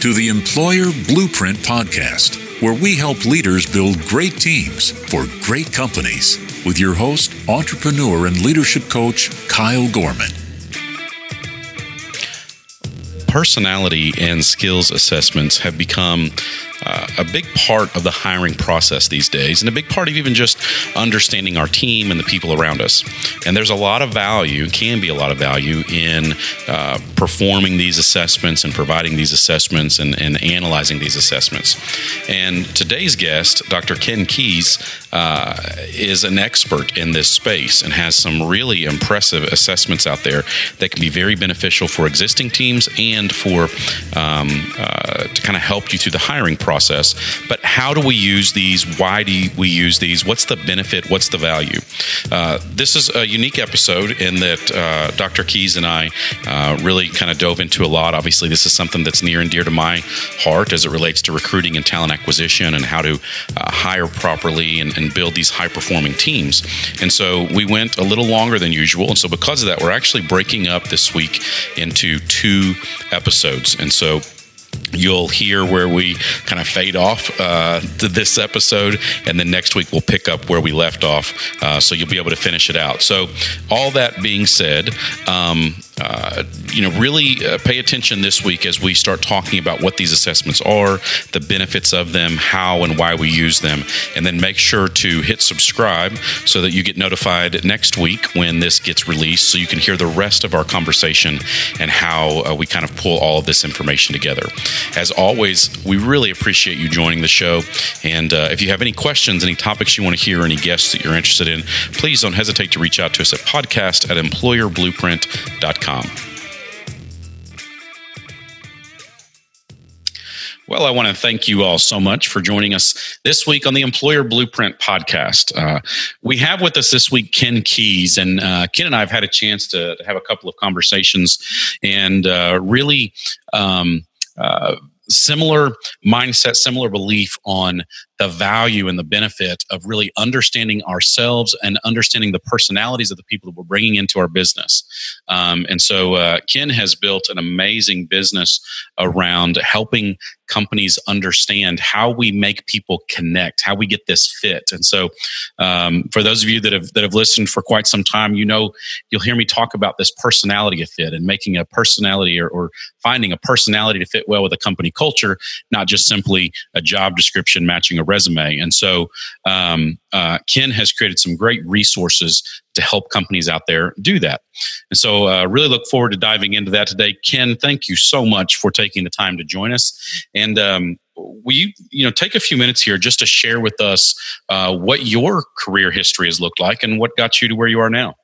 to the Employer Blueprint Podcast, where we help leaders build great teams for great companies with your host, entrepreneur, and leadership coach, Kyle Gorman. Personality and skills assessments have become uh, a big part of the hiring process these days, and a big part of even just understanding our team and the people around us. And there's a lot of value, can be a lot of value, in uh, performing these assessments and providing these assessments and, and, analyzing these assessments. And today's guest, Dr. Ken Keis, uh, is an expert in this space and has some really impressive assessments out there that can be very beneficial for existing teams and for um, uh, to kind of help you through the hiring process process. But how do we use these? Why do we use these? What's the benefit? What's the value? Uh, this is a unique episode in that uh, Dr. Keis and I uh, really kind of dove into a lot. Obviously, this is something that's near and dear to my heart as it relates to recruiting and talent acquisition and how to uh, hire properly and, and build these high performing teams. And so we went a little longer than usual. And so because of that, we're actually breaking up this week into two episodes. And so you'll hear where we kind of fade off uh, to this episode, and then next week we'll pick up where we left off. Uh, so you'll be able to finish it out. So, all that being said, um, uh, you know, really uh, pay attention this week as we start talking about what these assessments are, the benefits of them, how and why we use them, and then make sure to hit subscribe so that you get notified next week when this gets released, so you can hear the rest of our conversation and how uh, we kind of pull all of this information together. As always, we really appreciate you joining the show, and uh, if you have any questions, any topics you want to hear, any guests that you're interested in, please don't hesitate to reach out to us at podcast at employerblueprint.com. Well, I want to thank you all so much for joining us this week on the Employer Blueprint podcast. Uh, we have with us this week Ken Keis, and uh, Ken and I have had a chance to, to have a couple of conversations and uh, really. Um, uh, similar mindset, similar belief on the value and the benefit of really understanding ourselves and understanding the personalities of the people that we're bringing into our business. Um, and so uh, Ken has built an amazing business around helping companies understand how we make people connect, how we get this fit. And so, um, for those of you that have that have listened for quite some time, you know you'll hear me talk about this personality fit and making a personality or, or finding a personality to fit well with a company culture, not just simply a job description matching a resume. And so, um, uh, Ken has created some great resources to help companies out there do that. And so, uh, really look forward to diving into that today. Ken, thank you so much for taking the time to join us. And um, you, you know, take a few minutes here just to share with us uh, what your career history has looked like and what got you to where you are now?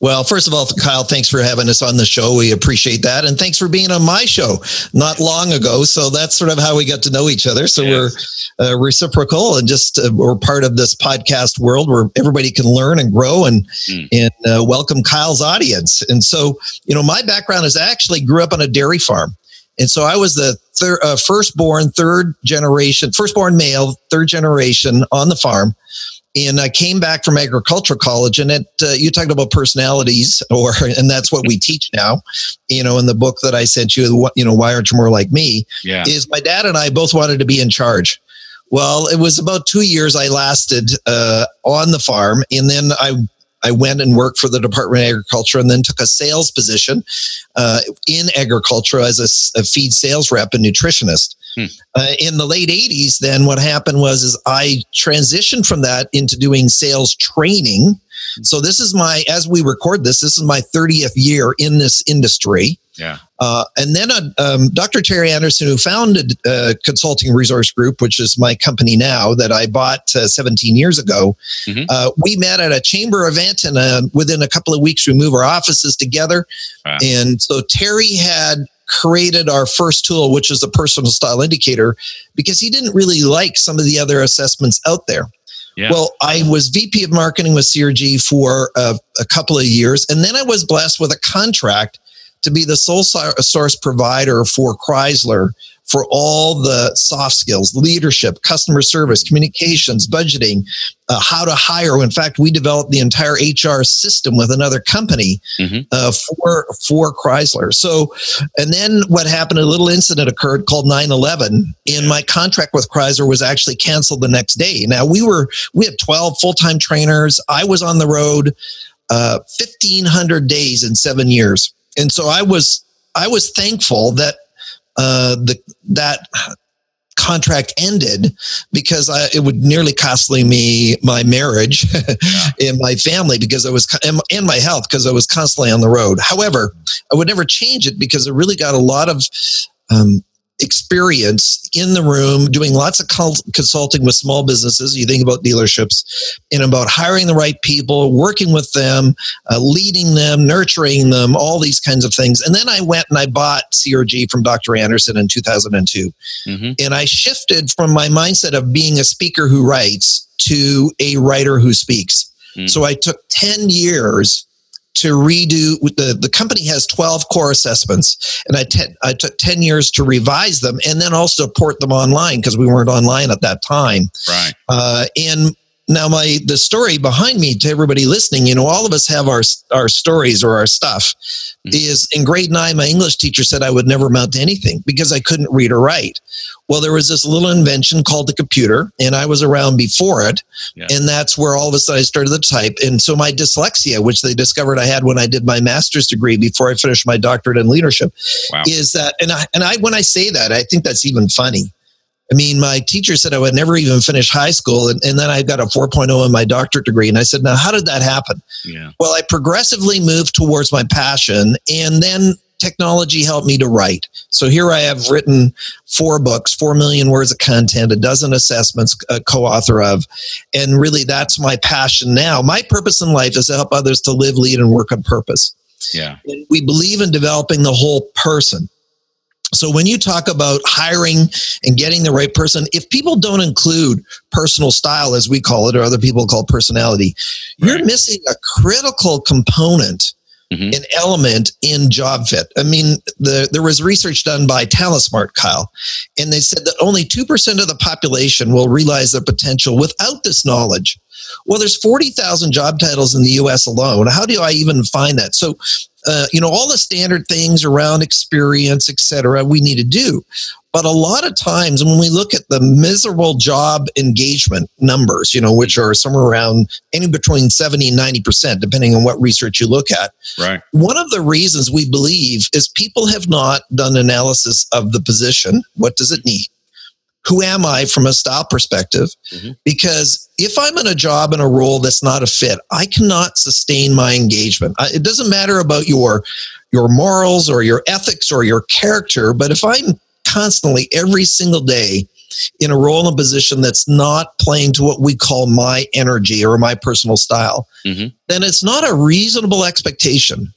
Well, first of all, Kyle, thanks for having us on the show. We appreciate that. And thanks for being on my show not long ago. So that's sort of how we got to know each other. So yes. we're uh, reciprocal and just uh, we're part of this podcast world where everybody can learn and grow and, mm. and uh, welcome Kyle's audience. And so, you know, my background is I actually grew up on a dairy farm. And so I was the thir- uh, firstborn, third generation, firstborn male, third generation on the farm and I came back from agricultural college, and it uh, you talked about personalities, or and that's what we teach now. You know, in the book that I sent you, you know, why aren't you more like me? Yeah. Is my dad and I both wanted to be in charge. Well, it was about two years I lasted uh, on the farm, and then I I went and worked for the Department of Agriculture and then took a sales position uh, in agriculture as a, a, feed sales rep and nutritionist. Hmm. Uh, in the late 80s, then what happened was is I transitioned from that into doing sales training. Hmm. So this is my, as we record this, this is my 30th year in this industry. Yeah. Uh, and then uh, um, Dr. Terry Anderson, who founded uh, Consulting Resource Group, which is my company now that I bought uh, 17 years ago, mm-hmm. Uh, we met at a chamber event, and uh, within a couple of weeks, we moved our offices together. Wow. And so Terry had created our first tool, which is a personal style indicator, because he didn't really like some of the other assessments out there. Yeah. Well, I was VP of marketing with CRG for a couple of years, and then I was blessed with a contract to be the sole source provider for Chrysler for all the soft skills, leadership, customer service, communications, budgeting, uh, how to hire. In fact, we developed the entire HR system with another company mm-hmm. uh, for for Chrysler. So, and then what happened? A little incident occurred called 9/11, and my contract with Chrysler was actually canceled the next day. Now we were we had 12 full time trainers. I was on the road uh, 1,500 days in seven years, and so I was I was thankful that uh, the that contract ended because I, it would nearly costly me my marriage yeah. and my family because I was and my health because I was constantly on the road. However, I would never change it because it really got a lot of um, experience in the room doing lots of consulting with small businesses you think about dealerships and about hiring the right people working with them uh, leading them nurturing them all these kinds of things and then i went and i bought crg from dr anderson in 2002 mm-hmm. and i shifted from my mindset of being a speaker who writes to a writer who speaks mm-hmm. so i took 10 years to redo the the company has 12 core assessments and I, te- I took 10 years to revise them and then also port them online because we weren't online at that time. Right. Uh, and now my the story behind me to everybody listening you know all of us have our our stories or our stuff mm-hmm. is in grade nine my english teacher said i would never amount to anything because i couldn't read or write well there was this little invention called the computer and i was around before it yeah. and that's where all of a sudden i started to type and so my dyslexia which they discovered i had when i did my master's degree before i finished my doctorate in leadership wow. is that and i and i when i say that i think that's even funny I mean, my teacher said I would never even finish high school, and, and then I got a 4.0 in my doctorate degree. And I said, Now, how did that happen? Yeah. Well, I progressively moved towards my passion, and then technology helped me to write. So here I have written four books, four million words of content, a dozen assessments, a co author of. And really, that's my passion now. My purpose in life is to help others to live, lead, and work on purpose. Yeah. And we believe in developing the whole person. So when you talk about hiring and getting the right person, if people don't include personal style, as we call it, or other people call personality, right. you're missing a critical component mm-hmm. an element in job fit. I mean, the, there was research done by TalentSmart, Kyle, and they said that only 2% of the population will realize their potential without this knowledge. Well, there's 40,000 job titles in the US alone. How do I even find that? So uh, you know all the standard things around experience etc we need to do. But a lot of times when we look at the miserable job engagement numbers you know which are somewhere around any between 70 and 90% depending on what research you look at right. one of the reasons we believe is people have not done analysis of the position. What does it need who am I from a style perspective? Mm-hmm. Because if I'm in a job in a role that's not a fit, I cannot sustain my engagement. it doesn't matter about your your morals or your ethics or your character, but if I'm constantly every single day in a role and position that's not playing to what we call my energy or my personal style, mm-hmm. then it's not a reasonable expectation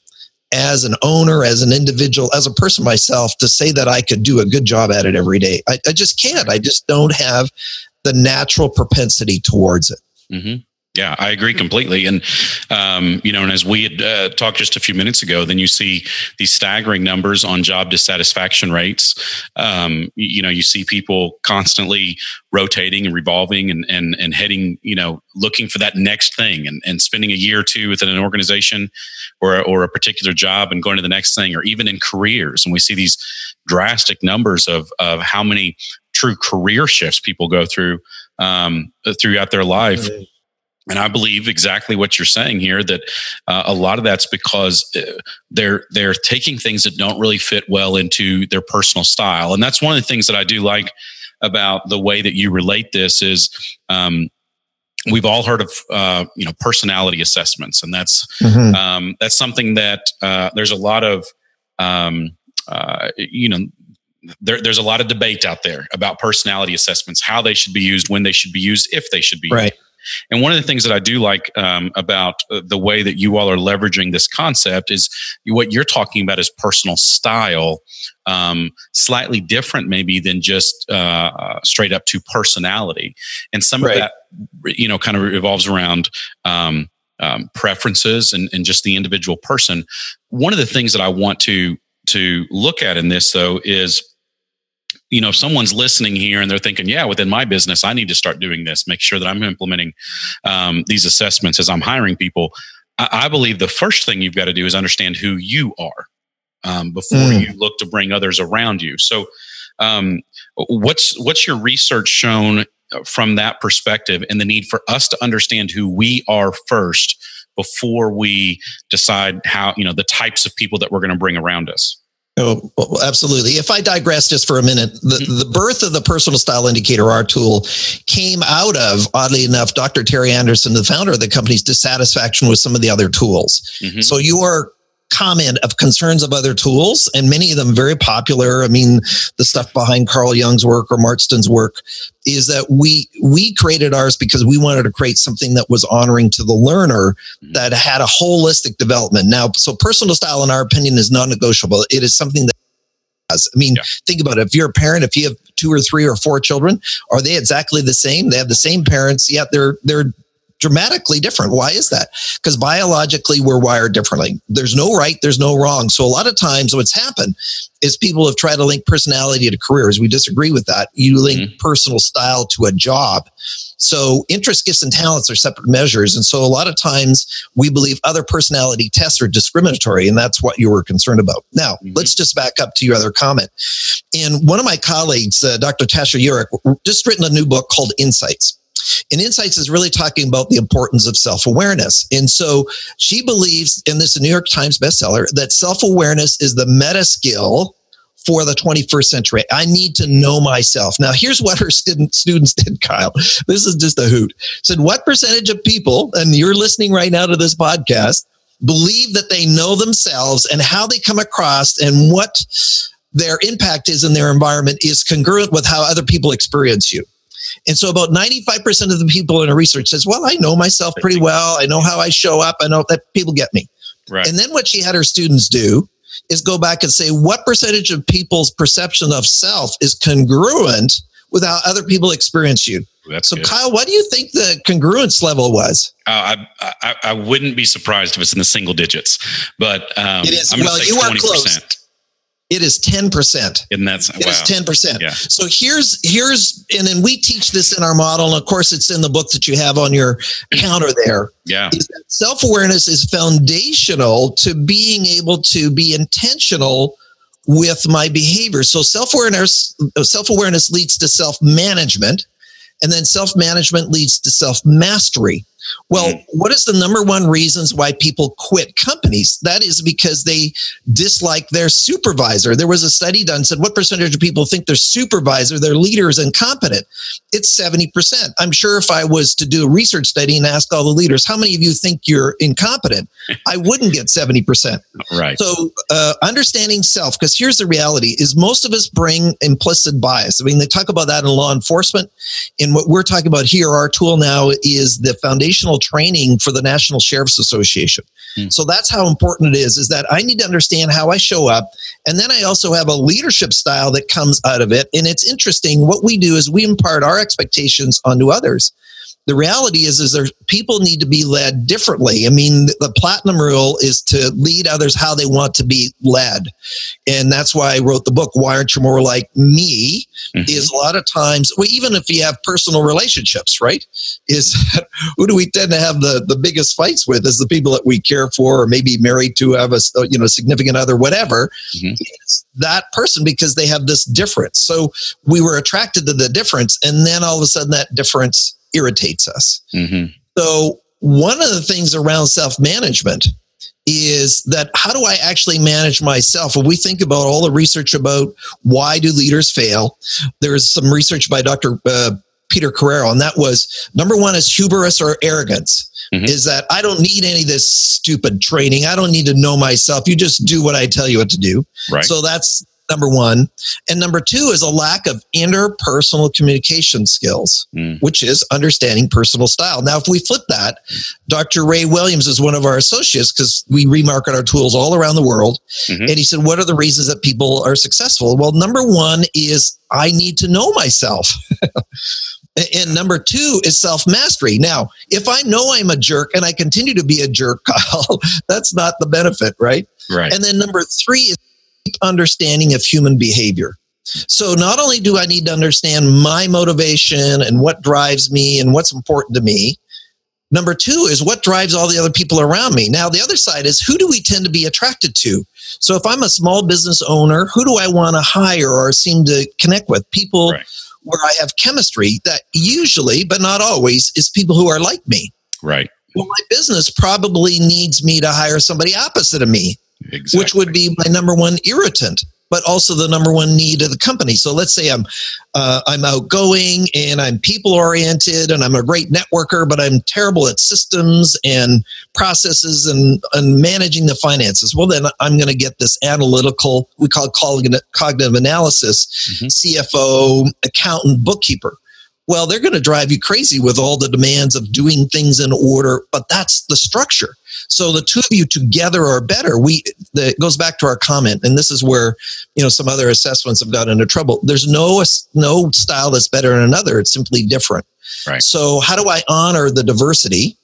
as an owner, as an individual, as a person myself, to say that I could do a good job at it every day. I, I just can't. I just don't have the natural propensity towards it. Mm-hmm. Yeah, I agree completely. And, um, you know, and as we had uh, talked just a few minutes ago, then you see these staggering numbers on job dissatisfaction rates. Um, you, you, know, you see people constantly rotating and revolving and, and, and heading, you know, looking for that next thing and, and spending a year or two within an organization or, or a particular job and going to the next thing, or even in careers. And we see these drastic numbers of, of how many true career shifts people go through um, throughout their life. And I believe exactly what you're saying here that uh, a lot of that's because uh, they're they're taking things that don't really fit well into their personal style, and that's one of the things that I do like about the way that you relate this is. Um, we've all heard of uh, you know personality assessments, and that's mm-hmm. um, that's something that uh, there's a lot of um, uh, you know there, there's a lot of debate out there about personality assessments, how they should be used, when they should be used, if they should be right. used. And one of the things that I do like um, about uh, the way that you all are leveraging this concept is what you're talking about is personal style, um, slightly different maybe than just uh, straight up to personality. And some right. of that, you know, kind of revolves around. Um, um, preferences and, and just the individual person. One of the things that I want to to look at in this though is you know, if someone's listening here and they're thinking, yeah, within my business, I need to start doing this, make sure that I'm implementing um, these assessments as I'm hiring people. I, I, believe the first thing you've got to do is understand who you are um, before mm. you look to bring others around you. So, um, what's what's your research shown from that perspective, and the need for us to understand who we are first before we decide how you know the types of people that we're going to bring around us? Oh, absolutely. If I digress just for a minute, the, mm-hmm. the birth of the personal style indicator, our tool, came out of, oddly enough, Dr. Terry Anderson, the founder of the company's dissatisfaction with some of the other tools. Mm-hmm. So you are comment of concerns of other tools, and many of them very popular. I mean, the stuff behind Carl Jung's work or Marston's work is that we we created ours because we wanted to create something that was honoring to the learner that had a holistic development. Now, so personal style, in our opinion, is non-negotiable. It is something that has. I mean, yeah. think about it. If you're a parent, if you have two or three or four children, are they exactly the same? They have the same parents, yet they're they're dramatically different. Why is that? Because biologically we're wired differently. There's no right, there's no wrong. So a lot of times what's happened is people have tried to link personality to careers. We disagree with that. You link mm-hmm. personal style to a job. So interest, gifts, and talents are separate measures. And so a lot of times we believe other personality tests are discriminatory, and that's what you were concerned about. Now, mm-hmm. let's just back up to your other comment. And one of my colleagues, uh, Dr. Tasha Eurich, just written a new book called Insights. And Insights is really talking about the importance of self awareness. And so she believes, and this New York Times bestseller, that self awareness is the meta skill for the 21st century. I need to know myself. Now, here's what her student, students did, Kyle. This is just a hoot. Said, what percentage of people, and you're listening right now to this podcast, believe that they know themselves and how they come across and what their impact is in their environment is congruent with how other people experience you. And so about 95% of the people in a research says, well, I know myself pretty well. I know how I show up. I know that people get me. Right. And then what she had her students do is go back and say, what percentage of people's perception of self is congruent with how other people experience you? That's so, good. Kyle, what do you think the congruence level was? Uh, I, I, I wouldn't be surprised if it's in the single digits, but um, it is. I'm well, you 20%. are close. It is 10%. And that's it wow. is 10%. Yeah. So here's here's and then we teach this in our model. And of course it's in the book that you have on your counter there. Yeah. Self-awareness is foundational to being able to be intentional with my behavior. So self-awareness self-awareness leads to self-management and then self-management leads to self-mastery. Well, mm. what is the number one reasons why people quit companies? That is because they dislike their supervisor. There was a study done said what percentage of people think their supervisor, their leader is incompetent? It's 70%. I'm sure if I was to do a research study and ask all the leaders, how many of you think you're incompetent? I wouldn't get 70%. Right. So uh, understanding self, because here's the reality is most of us bring implicit bias. I mean, they talk about that in law enforcement. And what we're talking about here, our tool now is the foundation vocational training for the National Sheriff's Association. Mm. So that's how important it is, is that I need to understand how I show up. And then I also have a leadership style that comes out of it. And it's interesting. What we do is we impart our expectations onto others the reality is is there people need to be led differently i mean the platinum rule is to lead others how they want to be led and that's why i wrote the book why aren't you more like me mm-hmm. is a lot of times well, even if you have personal relationships right is who do we tend to have the the biggest fights with is the people that we care for or maybe married to have a you know significant other whatever mm-hmm. that person because they have this difference so we were attracted to the difference and then all of a sudden that difference irritates us. Mm-hmm. So, one of the things around self management is that how do I actually manage myself? When we think about all the research about why do leaders fail, there's some research by Dr. Uh, Peter Carrero, and that was number one is hubris or arrogance. Mm-hmm. Is that I don't need any of this stupid training. I don't need to know myself. You just do what I tell you what to do. Right. So that's number one. And number two is a lack of interpersonal communication skills, mm. which is understanding personal style. Now, if we flip that, Dr. Ray Williams is one of our associates because we remarket our tools all around the world. Mm-hmm. And he said, What are the reasons that people are successful? Well, number one is I need to know myself. And number two is self mastery. Now, if I know I'm a jerk and I continue to be a jerk, Kyle, that's not the benefit, right? Right. And then number three is understanding of human behavior. So not only do I need to understand my motivation and what drives me and what's important to me, number two is what drives all the other people around me. Now, the other side is who do we tend to be attracted to? So if I'm a small business owner, who do I want to hire or seem to connect with? People right. where I have chemistry that usually, but not always, is people who are like me. Right. Well, my business probably needs me to hire somebody opposite of me, exactly. which would be my number one irritant but also the number one need of the company. So let's say I'm uh, I'm outgoing and I'm people oriented and I'm a great networker, but I'm terrible at systems and processes and, and managing the finances. Well, then I'm going to get this analytical, we call it cognitive analysis, mm-hmm. CFO, accountant, bookkeeper well, they're going to drive you crazy with all the demands of doing things in order, but that's the structure. So the two of you together are better. We the, it goes back to our comment, and this is where you know some other assessments have got into trouble. There's no no style that's better than another. It's simply different. Right. So how do I honor the diversity?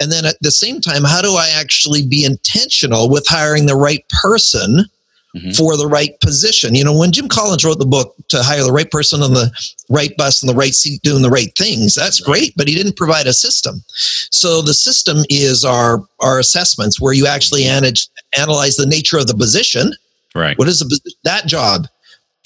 And then at the same time, how do I actually be intentional with hiring the right person mm-hmm. for the right position. You know, when Jim Collins wrote the book to hire the right person on the right bus and the right seat doing the right things, that's great, but he didn't provide a system. So the system is our our assessments where you actually analyze, analyze the nature of the position. Right. What is the, that job?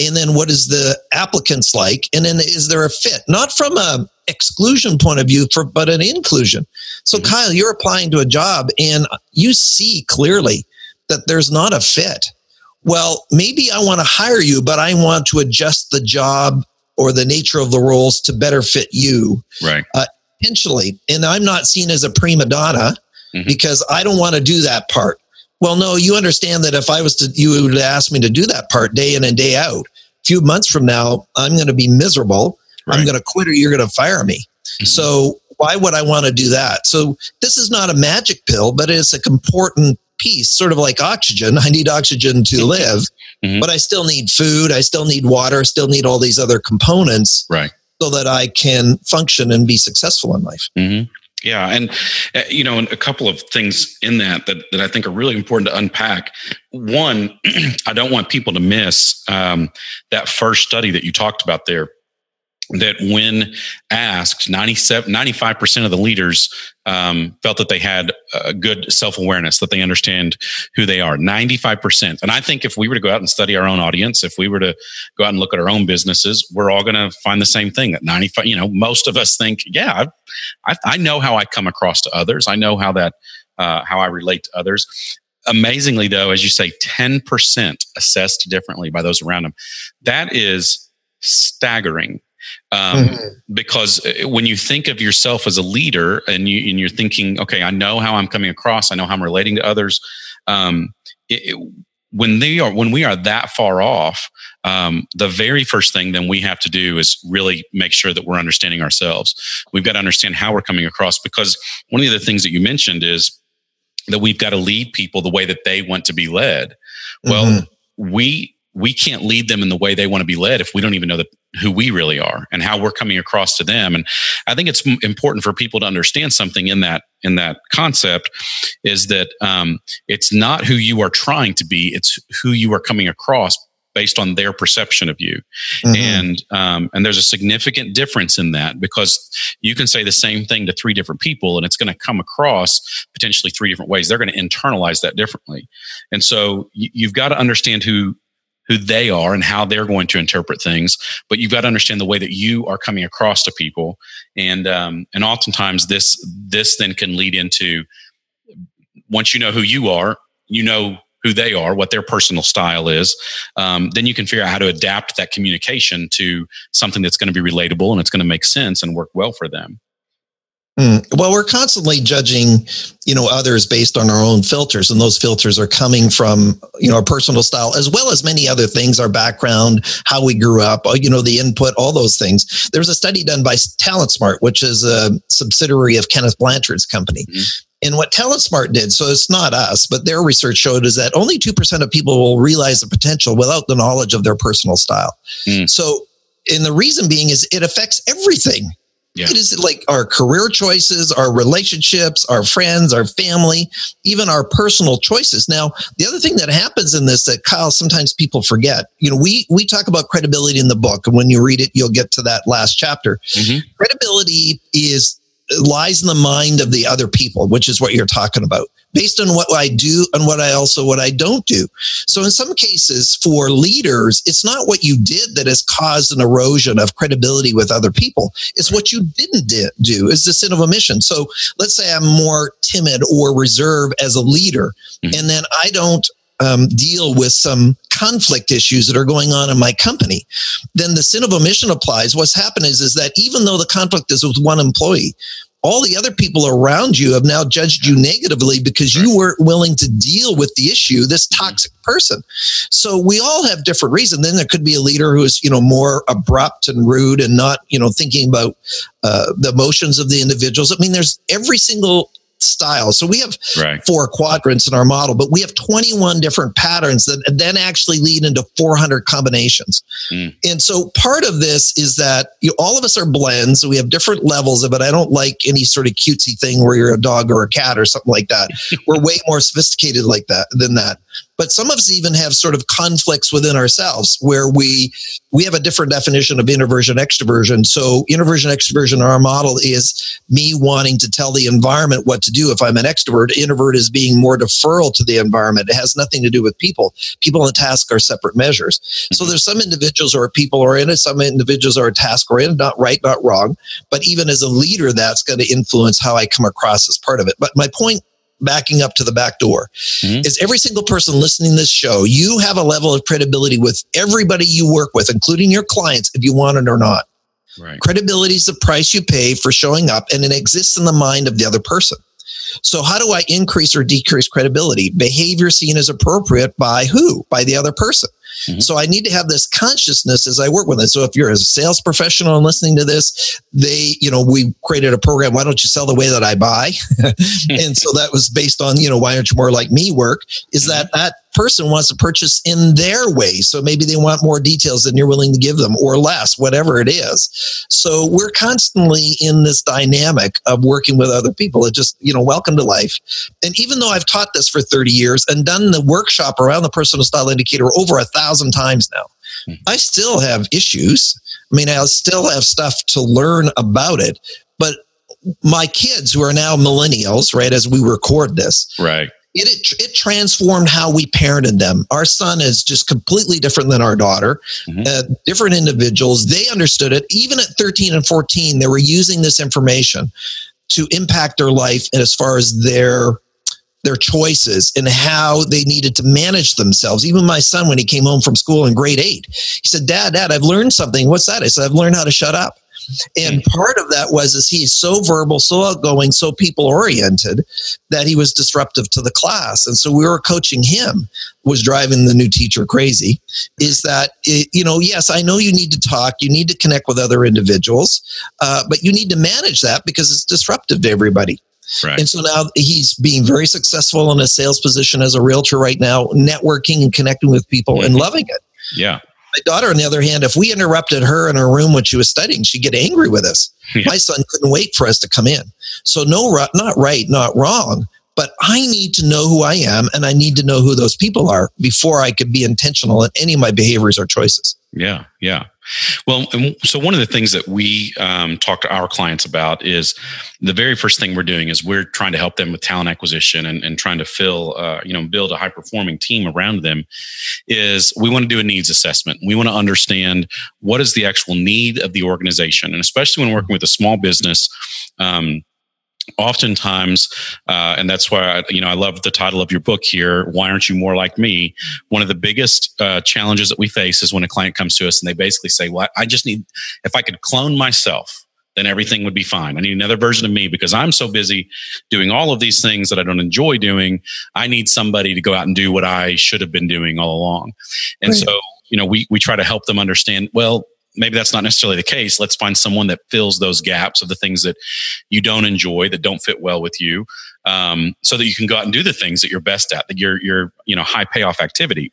And then what is the applicants like? And then is there a fit? Not from a exclusion point of view, for but an inclusion. So mm-hmm. Kyle, you're applying to a job and you see clearly that there's not a fit well, maybe I want to hire you, but I want to adjust the job or the nature of the roles to better fit you. Right. Uh, intentionally. And I'm not seen as a prima donna mm-hmm. because I don't want to do that part. Well, no, you understand that if I was to, you would ask me to do that part day in and day out. A few months from now, I'm going to be miserable. Right. I'm going to quit or you're going to fire me. Mm-hmm. So why would I want to do that? So this is not a magic pill, but it's a important piece, sort of like oxygen. I need oxygen to live, mm-hmm. but I still need food. I still need water. I Still need all these other components, right? So that I can function and be successful in life. Mm-hmm. Yeah, and uh, you know, a couple of things in that, that that I think are really important to unpack. One, I don't want people to miss um, that first study that you talked about there that when asked 97 95% of the leaders um, felt that they had a good self-awareness that they understand who they are 95% and i think if we were to go out and study our own audience if we were to go out and look at our own businesses we're all going to find the same thing that 95 you know most of us think yeah I, I know how i come across to others. I know how that uh, how i relate to others. Amazingly though as you say 10% assessed differently by those around them. That is staggering um, mm-hmm. Because uh, when you think of yourself as a leader and, you, and you're thinking, okay, I know how I'm coming across, I know how I'm relating to others. Um, it, it, when they are when we are that far off, um, the very first thing then we have to do is really make sure that we're understanding ourselves. We've got to understand how we're coming across because one of the things that you mentioned is that we've got to lead people the way that they want to be led. Well, mm-hmm. we we can't lead them in the way they want to be led if we don't even know the, who we really are and how we're coming across to them. And i think it's important for people to understand something in that in that concept is that um, it's not who you are trying to be it's who you are coming across based on their perception of you. Mm-hmm. and um, and there's a significant difference in that because you can say the same thing to three different people and it's going to come across potentially three different ways. They're going to internalize that differently. And so you, you've got to understand who who they are and how they're going to interpret things. But you've got to understand the way that you are coming across to people, and um, and oftentimes this this then can lead into once you know who you are, you know who they are, what their personal style is, um, then you can figure out how to adapt that communication to something that's going to be relatable and it's going to make sense and work well for them. Mm. Well, we're constantly judging, you know, others based on our own filters, and those filters are coming from, you know, our personal style as well as many other things, our background, how we grew up, uh, you know, the input, all those things. There's a study done by Talent Smart, which is a subsidiary of Kenneth Blanchard's company. Mm-hmm. And what TalentSmart did, so it's not us, but their research showed is that only 2% of people will realize the potential without the knowledge of their personal style. Mm. So, and the reason being is it affects everything Yeah. It is like our career choices, our relationships, our friends, our family, even our personal choices. Now, the other thing that happens in this that Kyle sometimes people forget, you know, we we talk about credibility in the book, and when you read it, you'll get to that last chapter. Mm-hmm. Credibility is lies in the mind of the other people, which is what you're talking about based on what I do and what I also what I don't do. So in some cases for leaders, it's not what you did that has caused an erosion of credibility with other people. It's what you didn't do is the sin of omission. So let's say I'm more timid or reserved as a leader, mm-hmm. and then I don't um, deal with some conflict issues that are going on in my company, then the sin of omission applies. What's happened is, is that even though the conflict is with one employee, all the other people around you have now judged you negatively because you weren't willing to deal with the issue, this mm-hmm. toxic person. So we all have different reasons. Then there could be a leader who is, you know, more abrupt and rude and not, you know, thinking about uh, the emotions of the individuals. I mean, there's every single styles. So we have right. four quadrants in our model, but we have 21 different patterns that then actually lead into 400 combinations. Mm. And so part of this is that you know, all of us are blends. So we have different levels of it. I don't like any sort of cutesy thing where you're a dog or a cat or something like that. We're way more sophisticated like that than that but some of us even have sort of conflicts within ourselves where we we have a different definition of introversion extroversion. So introversion extroversion our model is me wanting to tell the environment what to do if i'm an extrovert. Introvert is being more deferral to the environment. It has nothing to do with people. People and task are separate measures. So mm-hmm. there's some individuals who are people oriented some individuals are task oriented not right not wrong. But even as a leader that's going to influence how i come across as part of it. But my point backing up to the back door mm-hmm. is every single person listening to this show, you have a level of credibility with everybody you work with, including your clients, if you want it or not. Right. Credibility is the price you pay for showing up, and it exists in the mind of the other person. So, how do I increase or decrease credibility? Behavior seen as appropriate by who? By the other person. Mm-hmm. So I need to have this consciousness as I work with it. So if you're a sales professional and listening to this, they, you know, we created a program. Why don't you sell the way that I buy? and so that was based on, you know, why aren't you more like me work is that mm-hmm. that person wants to purchase in their way. So maybe they want more details than you're willing to give them or less, whatever it is. So we're constantly in this dynamic of working with other people. It just, you know, welcome to life. And even though I've taught this for 30 years and done the workshop around the personal style indicator over a thousand times now, mm-hmm. I still have issues. I mean, I still have stuff to learn about it, but my kids who are now millennials, right, as we record this, right it, it, it transformed how we parented them. Our son is just completely different than our daughter. Mm-hmm. Uh, different individuals. They understood it. Even at 13 and 14, they were using this information to impact their life and as far as their their choices and how they needed to manage themselves. Even my son, when he came home from school in grade eight, he said, "Dad, Dad, I've learned something. What's that?" I said, "I've learned how to shut up." And part of that was is he's so verbal, so outgoing, so people oriented that he was disruptive to the class. And so we were coaching him was driving the new teacher crazy is that it, you know yes i know you need to talk you need to connect with other individuals uh, but you need to manage that because it's disruptive to everybody Right. And so now he's being very successful in a sales position as a realtor right now, networking and connecting with people mm-hmm. and loving it. Yeah. My daughter, on the other hand, if we interrupted her in her room when she was studying, she'd get angry with us. Yeah. My son couldn't wait for us to come in. So, no, not right, not wrong, but I need to know who I am and I need to know who those people are before I could be intentional in any of my behaviors or choices. Yeah, yeah. Well, so one of the things that we um, talk to our clients about is the very first thing we're doing is we're trying to help them with talent acquisition and, and trying to fill, uh, you know, build a high performing team around them. Is we want to do a needs assessment. We want to understand what is the actual need of the organization, and especially when working with a small business. Um, oftentimes uh, and that's why I, you know i love the title of your book here why aren't you more like me? One of the biggest uh, challenges that we face is when a client comes to us and they basically say well i just need if i could clone myself then everything would be fine. I need another version of me because i'm so busy doing all of these things that i don't enjoy doing. I need somebody to go out and do what i should have been doing all along. And right. so you know we, we try to help them understand well maybe that's not necessarily the case. Let's find someone that fills those gaps of the things that you don't enjoy, that don't fit well with you, um, so that you can go out and do the things that you're best at, that you're, you're, you know, high payoff activity.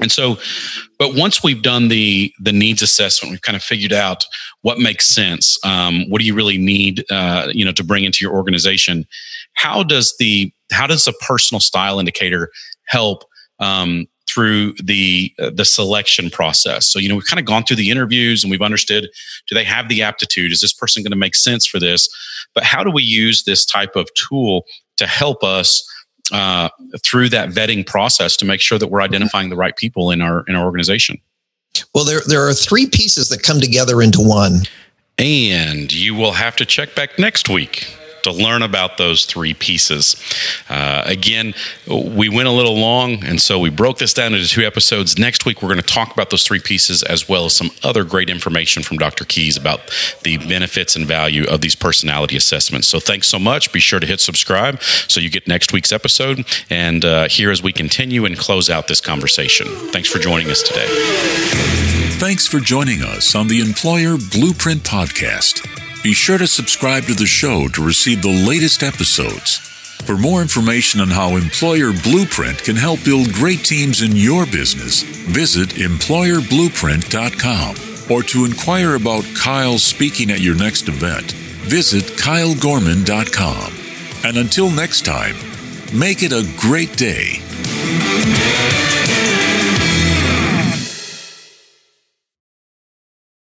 And so, but once we've done the the needs assessment, we've kind of figured out what makes sense. Um, what do you really need, uh, you know, to bring into your organization? How does the how does the personal style indicator help um, through the uh, the selection process? So, you know, we've kind of gone through the interviews and we've understood: do they have the aptitude? Is this person going to make sense for this? But how do we use this type of tool to help us? uh, through that vetting process to make sure that we're identifying the right people in our in our organization. Well, there there are three pieces that come together into one. And you will have to check back next week to learn about those three pieces. Uh, again, we went a little long, and so we broke this down into two episodes. Next week, we're going to talk about those three pieces as well as some other great information from Dr. Keis about the benefits and value of these personality assessments. So, thanks so much. Be sure to hit subscribe so you get next week's episode. And uh, here as we continue and close out this conversation. Thanks for joining us today. Thanks for joining us on the Employer Blueprint Podcast. Be sure to subscribe to the show to receive the latest episodes. For more information on how Employer Blueprint can help build great teams in your business, visit employerblueprint.com. Or to inquire about Kyle speaking at your next event, visit kylegorman.com. And until next time, make it a great day.